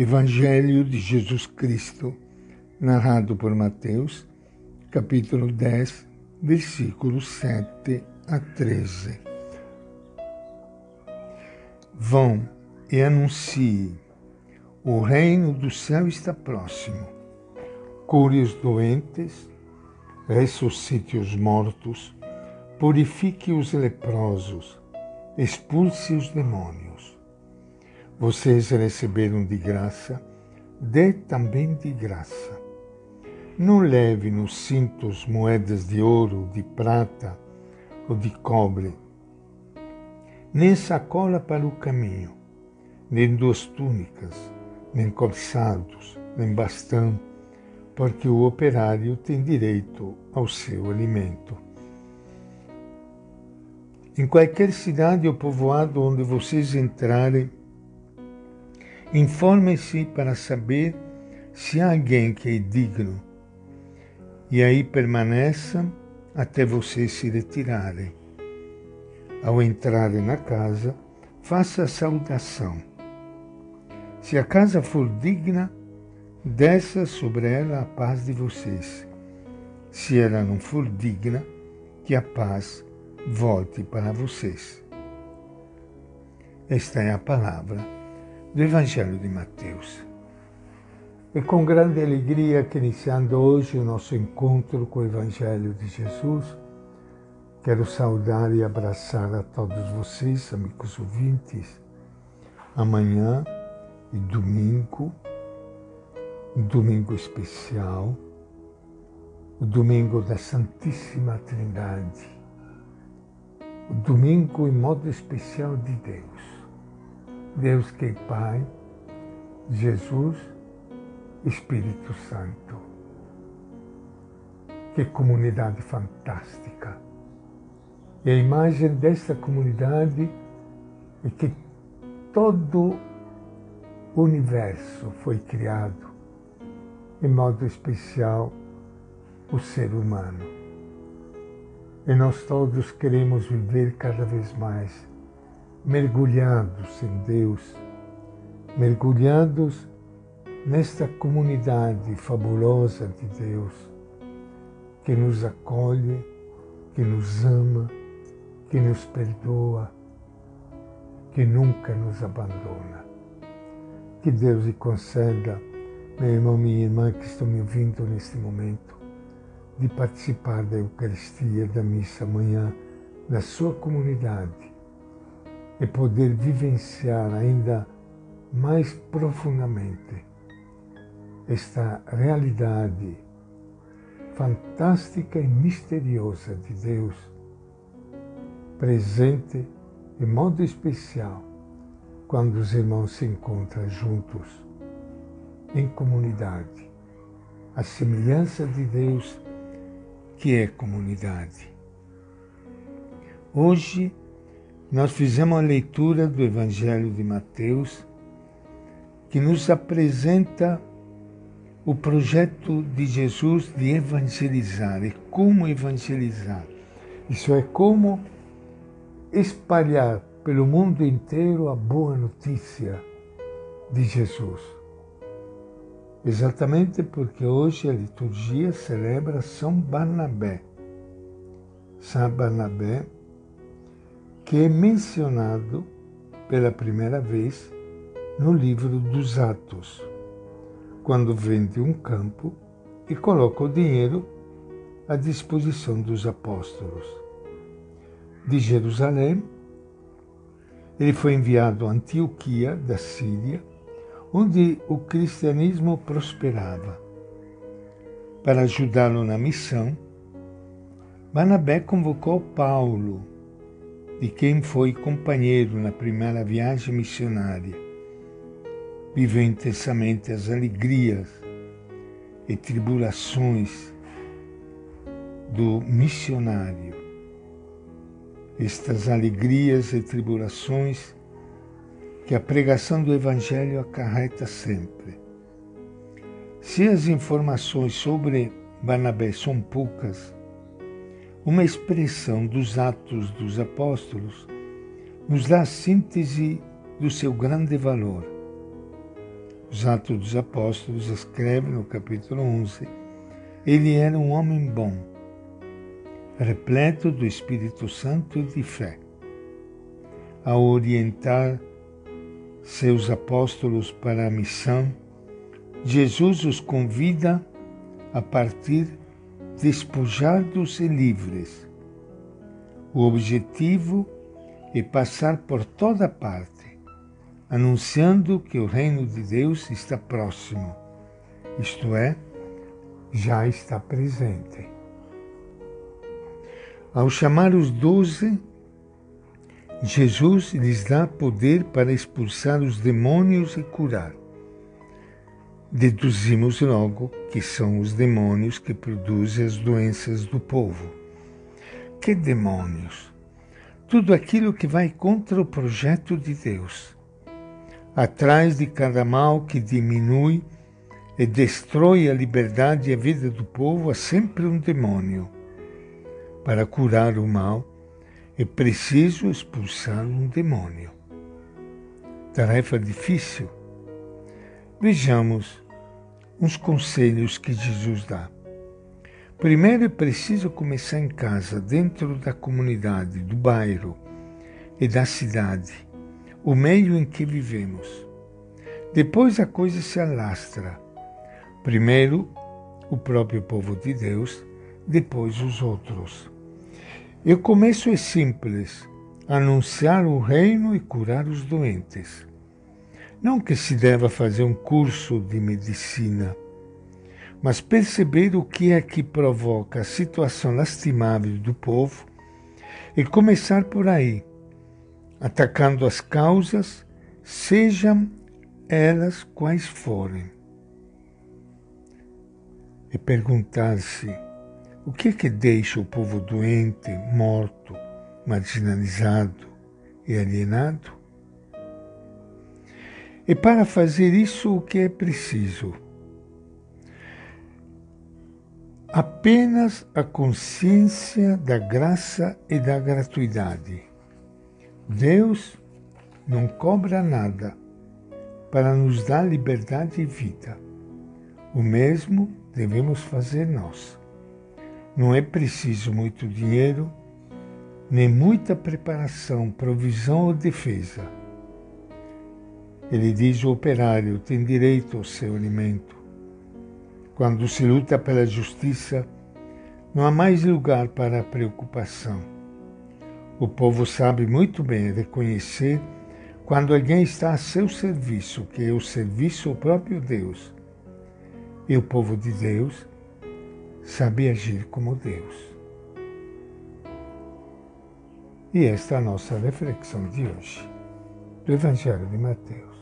Evangelho de Jesus Cristo, narrado por Mateus, capítulo 10, versículos 7 a 13. Vão e anuncie: o reino do céu está próximo. Cure os doentes, ressuscite os mortos, purifique os leprosos, expulse os demônios. Vocês receberam de graça, dê também de graça. Não leve nos cintos moedas de ouro, de prata ou de cobre, nem sacola para o caminho, nem duas túnicas, nem calçados, nem bastão, porque o operário tem direito ao seu alimento. Em qualquer cidade ou povoado onde vocês entrarem, Informe-se para saber se há alguém que é digno, e aí permaneça até vocês se retirarem. Ao entrarem na casa, faça a saudação. Se a casa for digna, desça sobre ela a paz de vocês. Se ela não for digna, que a paz volte para vocês. Esta é a palavra do Evangelho de Mateus. É com grande alegria que, iniciando hoje o nosso encontro com o Evangelho de Jesus, quero saudar e abraçar a todos vocês, amigos ouvintes, amanhã e domingo, um domingo especial, o domingo da Santíssima Trindade, o domingo em modo especial de Deus. Deus que é Pai, Jesus, Espírito Santo. Que comunidade fantástica! E a imagem desta comunidade é que todo o universo foi criado, em modo especial o ser humano. E nós todos queremos viver cada vez mais mergulhados em Deus, mergulhados nesta comunidade fabulosa de Deus, que nos acolhe, que nos ama, que nos perdoa, que nunca nos abandona. Que Deus lhe conceda, meu irmão, minha irmã que estão me ouvindo neste momento, de participar da Eucaristia, da missa amanhã, na sua comunidade, e poder vivenciar ainda mais profundamente esta realidade fantástica e misteriosa de Deus, presente de modo especial quando os irmãos se encontram juntos em comunidade, a semelhança de Deus que é comunidade. Hoje, nós fizemos a leitura do Evangelho de Mateus, que nos apresenta o projeto de Jesus de evangelizar e como evangelizar. Isso é como espalhar pelo mundo inteiro a boa notícia de Jesus. Exatamente porque hoje a liturgia celebra São Barnabé. São Barnabé que é mencionado pela primeira vez no livro dos Atos, quando vende um campo e coloca o dinheiro à disposição dos apóstolos. De Jerusalém, ele foi enviado a Antioquia, da Síria, onde o cristianismo prosperava. Para ajudá-lo na missão, Barnabé convocou Paulo, de quem foi companheiro na primeira viagem missionária. Viveu intensamente as alegrias e tribulações do missionário. Estas alegrias e tribulações que a pregação do Evangelho acarreta sempre. Se as informações sobre Barnabé são poucas, uma expressão dos Atos dos Apóstolos, nos dá a síntese do seu grande valor. os Atos dos Apóstolos, escreve no capítulo 11, ele era um homem bom, repleto do Espírito Santo e de fé. Ao orientar seus apóstolos para a missão, Jesus os convida a partir despojados e livres. O objetivo é passar por toda parte anunciando que o reino de Deus está próximo, isto é, já está presente. Ao chamar os doze, Jesus lhes dá poder para expulsar os demônios e curar. Deduzimos logo que são os demônios que produzem as doenças do povo. Que demônios? Tudo aquilo que vai contra o projeto de Deus atrás de cada mal que diminui e destrói a liberdade e a vida do povo, há sempre um demônio. Para curar o mal, é preciso expulsar um demônio. Tarefa difícil? Vejamos uns conselhos que Jesus dá. Primeiro é preciso começar em casa, dentro da comunidade, do bairro e da cidade o meio em que vivemos. Depois a coisa se alastra. Primeiro o próprio povo de Deus, depois os outros. E o começo é simples: anunciar o reino e curar os doentes. Não que se deva fazer um curso de medicina, mas perceber o que é que provoca a situação lastimável do povo e começar por aí, atacando as causas, sejam elas quais forem. E perguntar-se o que é que deixa o povo doente, morto, marginalizado e alienado? E para fazer isso, o que é preciso? Apenas a consciência da graça e da gratuidade Deus não cobra nada para nos dar liberdade e vida. O mesmo devemos fazer nós. Não é preciso muito dinheiro, nem muita preparação, provisão ou defesa. Ele diz: o operário tem direito ao seu alimento. Quando se luta pela justiça, não há mais lugar para preocupação o povo sabe muito bem reconhecer quando alguém está a seu serviço, que é o serviço ao próprio Deus. E o povo de Deus sabe agir como Deus. E esta é a nossa reflexão de hoje, do Evangelho de Mateus.